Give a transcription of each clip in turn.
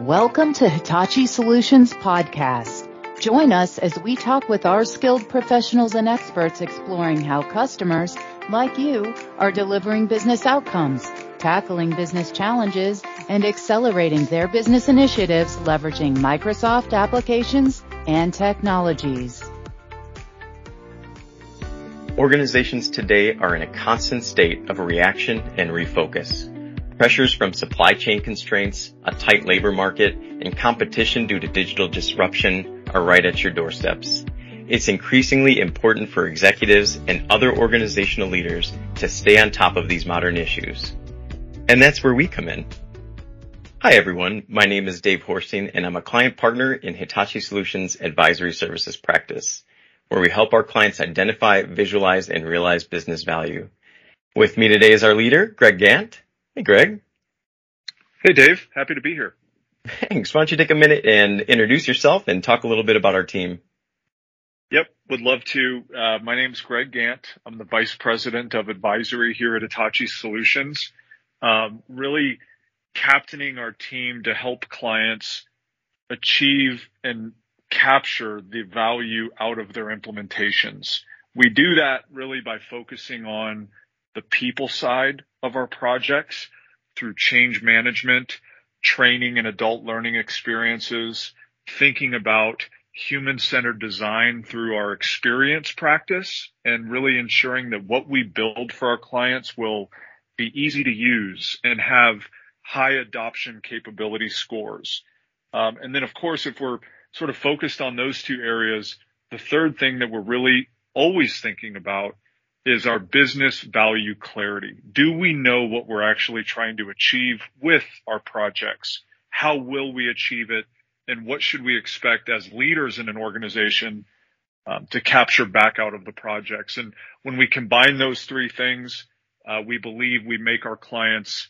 Welcome to Hitachi Solutions Podcast. Join us as we talk with our skilled professionals and experts exploring how customers, like you, are delivering business outcomes, tackling business challenges, and accelerating their business initiatives leveraging Microsoft applications and technologies. Organizations today are in a constant state of reaction and refocus. Pressures from supply chain constraints, a tight labor market, and competition due to digital disruption are right at your doorsteps. It's increasingly important for executives and other organizational leaders to stay on top of these modern issues. And that's where we come in. Hi everyone, my name is Dave Horstein and I'm a client partner in Hitachi Solutions Advisory Services practice where we help our clients identify, visualize, and realize business value. With me today is our leader, Greg Gant. Hey, Greg. Hey, Dave. Happy to be here. Thanks. Why don't you take a minute and introduce yourself and talk a little bit about our team? Yep, would love to. Uh, my name is Greg Gant. I'm the Vice President of Advisory here at Hitachi Solutions. Um, really captaining our team to help clients achieve and capture the value out of their implementations. We do that really by focusing on the people side of our projects through change management, training and adult learning experiences, thinking about human centered design through our experience practice and really ensuring that what we build for our clients will be easy to use and have high adoption capability scores. Um, and then of course, if we're sort of focused on those two areas. The third thing that we're really always thinking about is our business value clarity. Do we know what we're actually trying to achieve with our projects? How will we achieve it? And what should we expect as leaders in an organization um, to capture back out of the projects? And when we combine those three things, uh, we believe we make our clients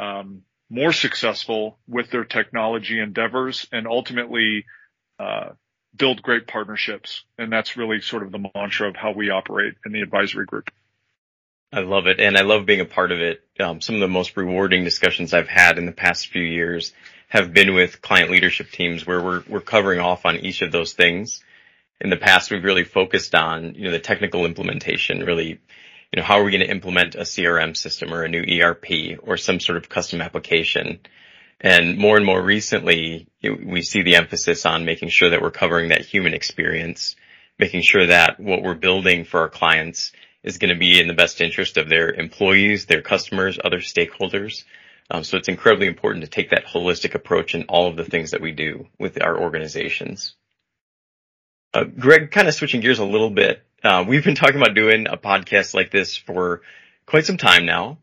um, more successful with their technology endeavors and ultimately uh, build great partnerships. And that's really sort of the mantra of how we operate in the advisory group. I love it. And I love being a part of it. Um, some of the most rewarding discussions I've had in the past few years have been with client leadership teams where we're, we're covering off on each of those things. In the past, we've really focused on, you know, the technical implementation, really, you know, how are we going to implement a CRM system or a new ERP or some sort of custom application? And more and more recently, we see the emphasis on making sure that we're covering that human experience, making sure that what we're building for our clients is going to be in the best interest of their employees, their customers, other stakeholders. Um, so it's incredibly important to take that holistic approach in all of the things that we do with our organizations. Uh, Greg, kind of switching gears a little bit. Uh, we've been talking about doing a podcast like this for quite some time now.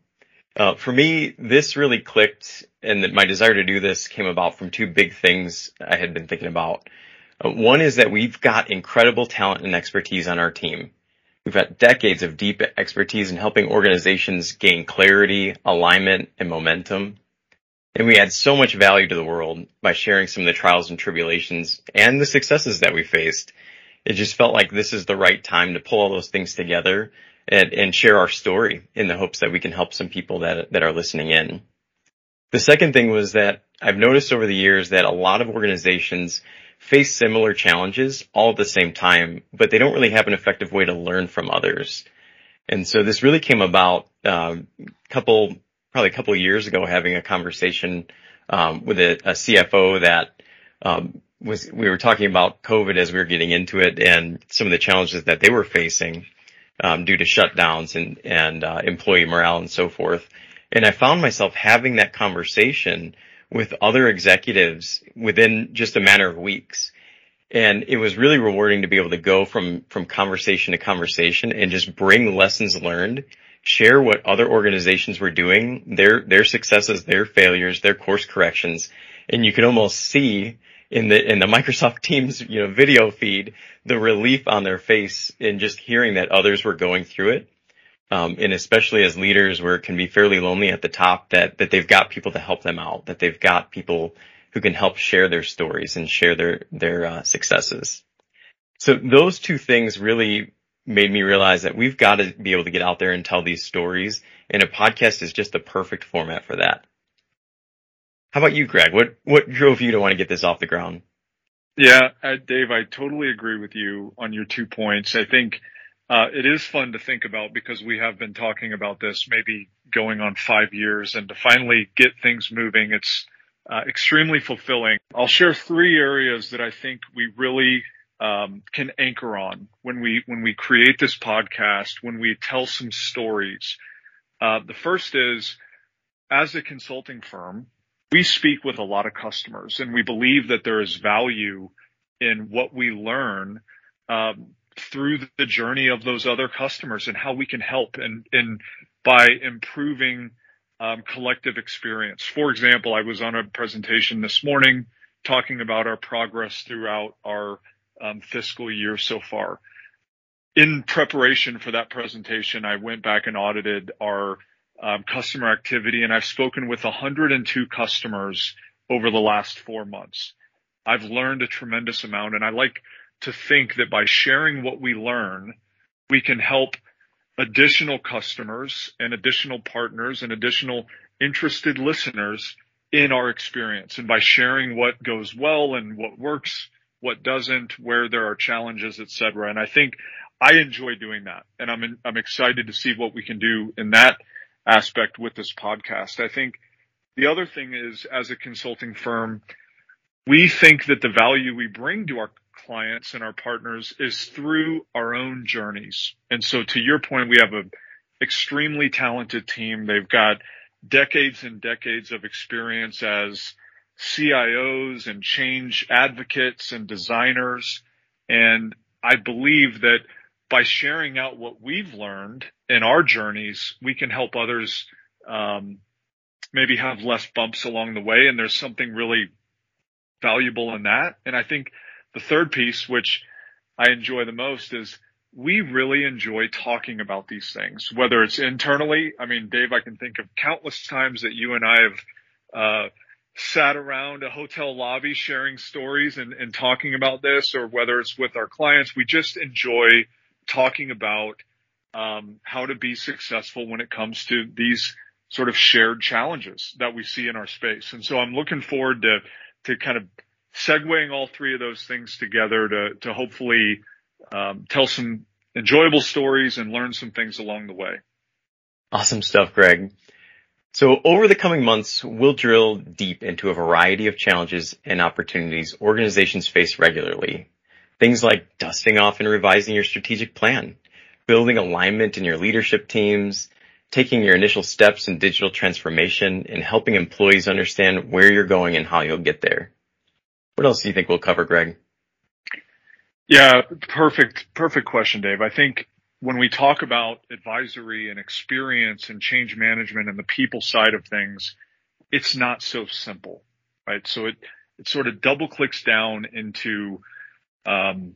Uh, for me, this really clicked and my desire to do this came about from two big things I had been thinking about. Uh, one is that we've got incredible talent and expertise on our team. We've got decades of deep expertise in helping organizations gain clarity, alignment, and momentum. And we add so much value to the world by sharing some of the trials and tribulations and the successes that we faced. It just felt like this is the right time to pull all those things together and, and share our story in the hopes that we can help some people that, that are listening in. The second thing was that I've noticed over the years that a lot of organizations face similar challenges all at the same time, but they don't really have an effective way to learn from others. And so this really came about a um, couple, probably a couple years ago, having a conversation um, with a, a, CFO that um, was we were talking about COVID as we were getting into it and some of the challenges that they were facing um, due to shutdowns and and uh, employee morale and so forth. And I found myself having that conversation with other executives within just a matter of weeks. And it was really rewarding to be able to go from, from conversation to conversation and just bring lessons learned, share what other organizations were doing, their, their successes, their failures, their course corrections. And you could almost see in the in the Microsoft Teams you know video feed the relief on their face in just hearing that others were going through it. Um, and especially as leaders where it can be fairly lonely at the top that that they've got people to help them out, that they've got people who can help share their stories and share their their uh, successes. So those two things really made me realize that we've got to be able to get out there and tell these stories and a podcast is just the perfect format for that. How about you, Greg? What what drove you to want to get this off the ground? Yeah, uh, Dave, I totally agree with you on your two points. I think uh, it is fun to think about because we have been talking about this maybe going on five years, and to finally get things moving, it's uh, extremely fulfilling. I'll share three areas that I think we really um, can anchor on when we when we create this podcast, when we tell some stories. Uh, the first is, as a consulting firm, we speak with a lot of customers, and we believe that there is value in what we learn um, through the journey of those other customers and how we can help and and by improving um, collective experience. For example, I was on a presentation this morning talking about our progress throughout our um, fiscal year so far. In preparation for that presentation, I went back and audited our um, customer activity, and I've spoken with 102 customers over the last four months. I've learned a tremendous amount, and I like to think that by sharing what we learn, we can help additional customers and additional partners and additional interested listeners in our experience. And by sharing what goes well and what works, what doesn't, where there are challenges, et cetera. And I think I enjoy doing that. And I'm, in, I'm excited to see what we can do in that aspect with this podcast. I think the other thing is as a consulting firm, we think that the value we bring to our clients and our partners is through our own journeys. And so to your point, we have an extremely talented team. They've got decades and decades of experience as CIOs and change advocates and designers. And I believe that by sharing out what we've learned in our journeys, we can help others um, maybe have less bumps along the way. And there's something really valuable in that. And I think the third piece, which I enjoy the most is we really enjoy talking about these things, whether it's internally. I mean, Dave, I can think of countless times that you and I have, uh, sat around a hotel lobby sharing stories and, and talking about this, or whether it's with our clients, we just enjoy talking about, um, how to be successful when it comes to these sort of shared challenges that we see in our space. And so I'm looking forward to, to kind of segueing all three of those things together to, to hopefully um, tell some enjoyable stories and learn some things along the way. Awesome stuff, Greg. So over the coming months, we'll drill deep into a variety of challenges and opportunities organizations face regularly. Things like dusting off and revising your strategic plan, building alignment in your leadership teams, taking your initial steps in digital transformation, and helping employees understand where you're going and how you'll get there. What else do you think we'll cover, Greg? Yeah, perfect, perfect question, Dave. I think when we talk about advisory and experience and change management and the people side of things, it's not so simple, right? So it, it sort of double clicks down into, um,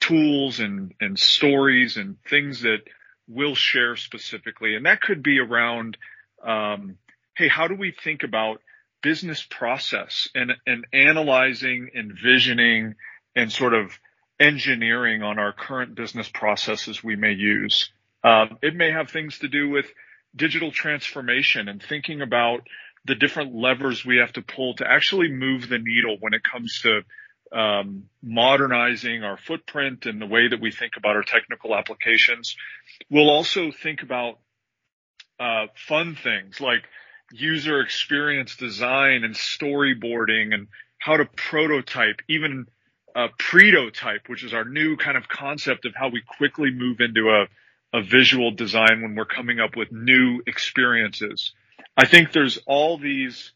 tools and, and stories and things that we'll share specifically. And that could be around, um, Hey, how do we think about business process and, and analyzing, envisioning, and sort of engineering on our current business processes we may use. Um, it may have things to do with digital transformation and thinking about the different levers we have to pull to actually move the needle when it comes to um, modernizing our footprint and the way that we think about our technical applications. We'll also think about uh, fun things like user experience design and storyboarding and how to prototype, even a pretotype, which is our new kind of concept of how we quickly move into a, a visual design when we're coming up with new experiences. I think there's all these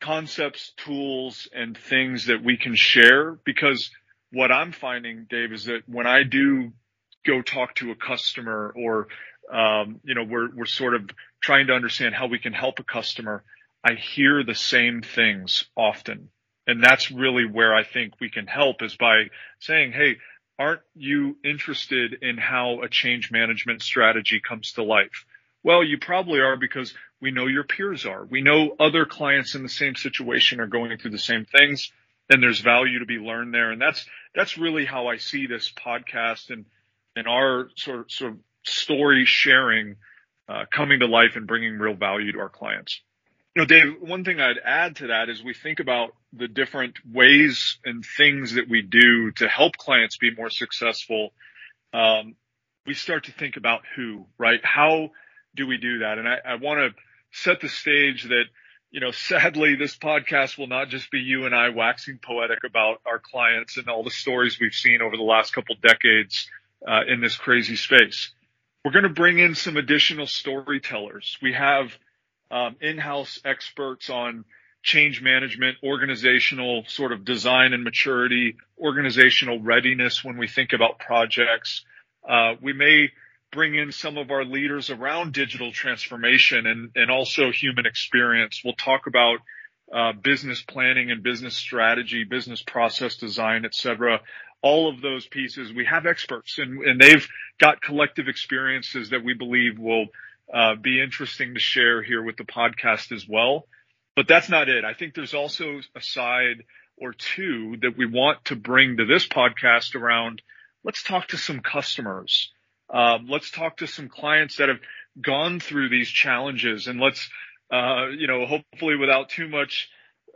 concepts, tools, and things that we can share because what I'm finding, Dave, is that when I do go talk to a customer or um, you know, we're, we're sort of trying to understand how we can help a customer. I hear the same things often. And that's really where I think we can help is by saying, Hey, aren't you interested in how a change management strategy comes to life? Well, you probably are because we know your peers are. We know other clients in the same situation are going through the same things and there's value to be learned there. And that's, that's really how I see this podcast and, and our sort of, sort of story sharing uh, coming to life and bringing real value to our clients. You know, Dave, one thing I'd add to that is we think about the different ways and things that we do to help clients be more successful. Um, we start to think about who, right? How do we do that? And I, I want to set the stage that, you know, sadly, this podcast will not just be you and I waxing poetic about our clients and all the stories we've seen over the last couple decades uh, in this crazy space. We're going to bring in some additional storytellers. We have um, in-house experts on change management, organizational sort of design and maturity, organizational readiness when we think about projects. Uh, we may bring in some of our leaders around digital transformation and, and also human experience. We'll talk about uh, business planning and business strategy, business process design, et cetera. All of those pieces, we have experts and, and they've got collective experiences that we believe will uh, be interesting to share here with the podcast as well. But that's not it. I think there's also a side or two that we want to bring to this podcast around let's talk to some customers. Um, let's talk to some clients that have gone through these challenges and let's, uh, you know, hopefully without too much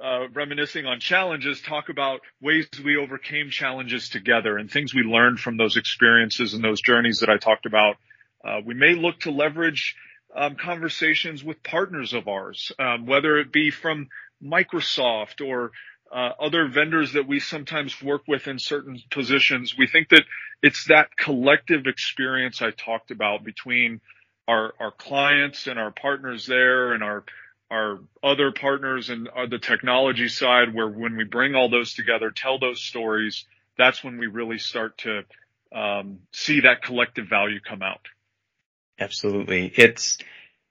uh, reminiscing on challenges, talk about ways we overcame challenges together and things we learned from those experiences and those journeys that I talked about. Uh, we may look to leverage um, conversations with partners of ours, um, whether it be from Microsoft or uh, other vendors that we sometimes work with in certain positions. We think that it's that collective experience I talked about between our, our clients and our partners there and our, our other partners and uh, the technology side where when we bring all those together, tell those stories, that's when we really start to um, see that collective value come out. Absolutely. It's,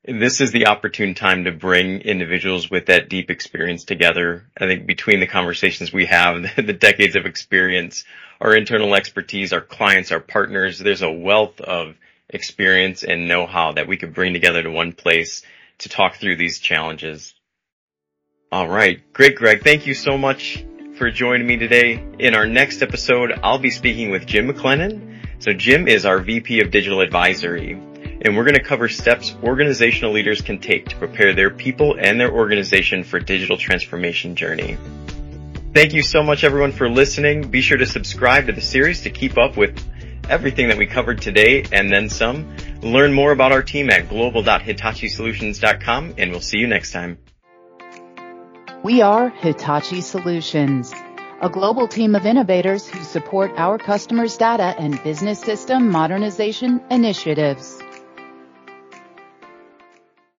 this is the opportune time to bring individuals with that deep experience together. I think between the conversations we have, the decades of experience, our internal expertise, our clients, our partners, there's a wealth of experience and know-how that we could bring together to one place to talk through these challenges. All right. Great, Greg. Thank you so much for joining me today. In our next episode, I'll be speaking with Jim McLennan. So Jim is our VP of Digital Advisory and we're going to cover steps organizational leaders can take to prepare their people and their organization for digital transformation journey. Thank you so much everyone for listening. Be sure to subscribe to the series to keep up with everything that we covered today and then some. Learn more about our team at global.hitachisolutions.com and we'll see you next time. We are Hitachi Solutions, a global team of innovators who support our customers' data and business system modernization initiatives.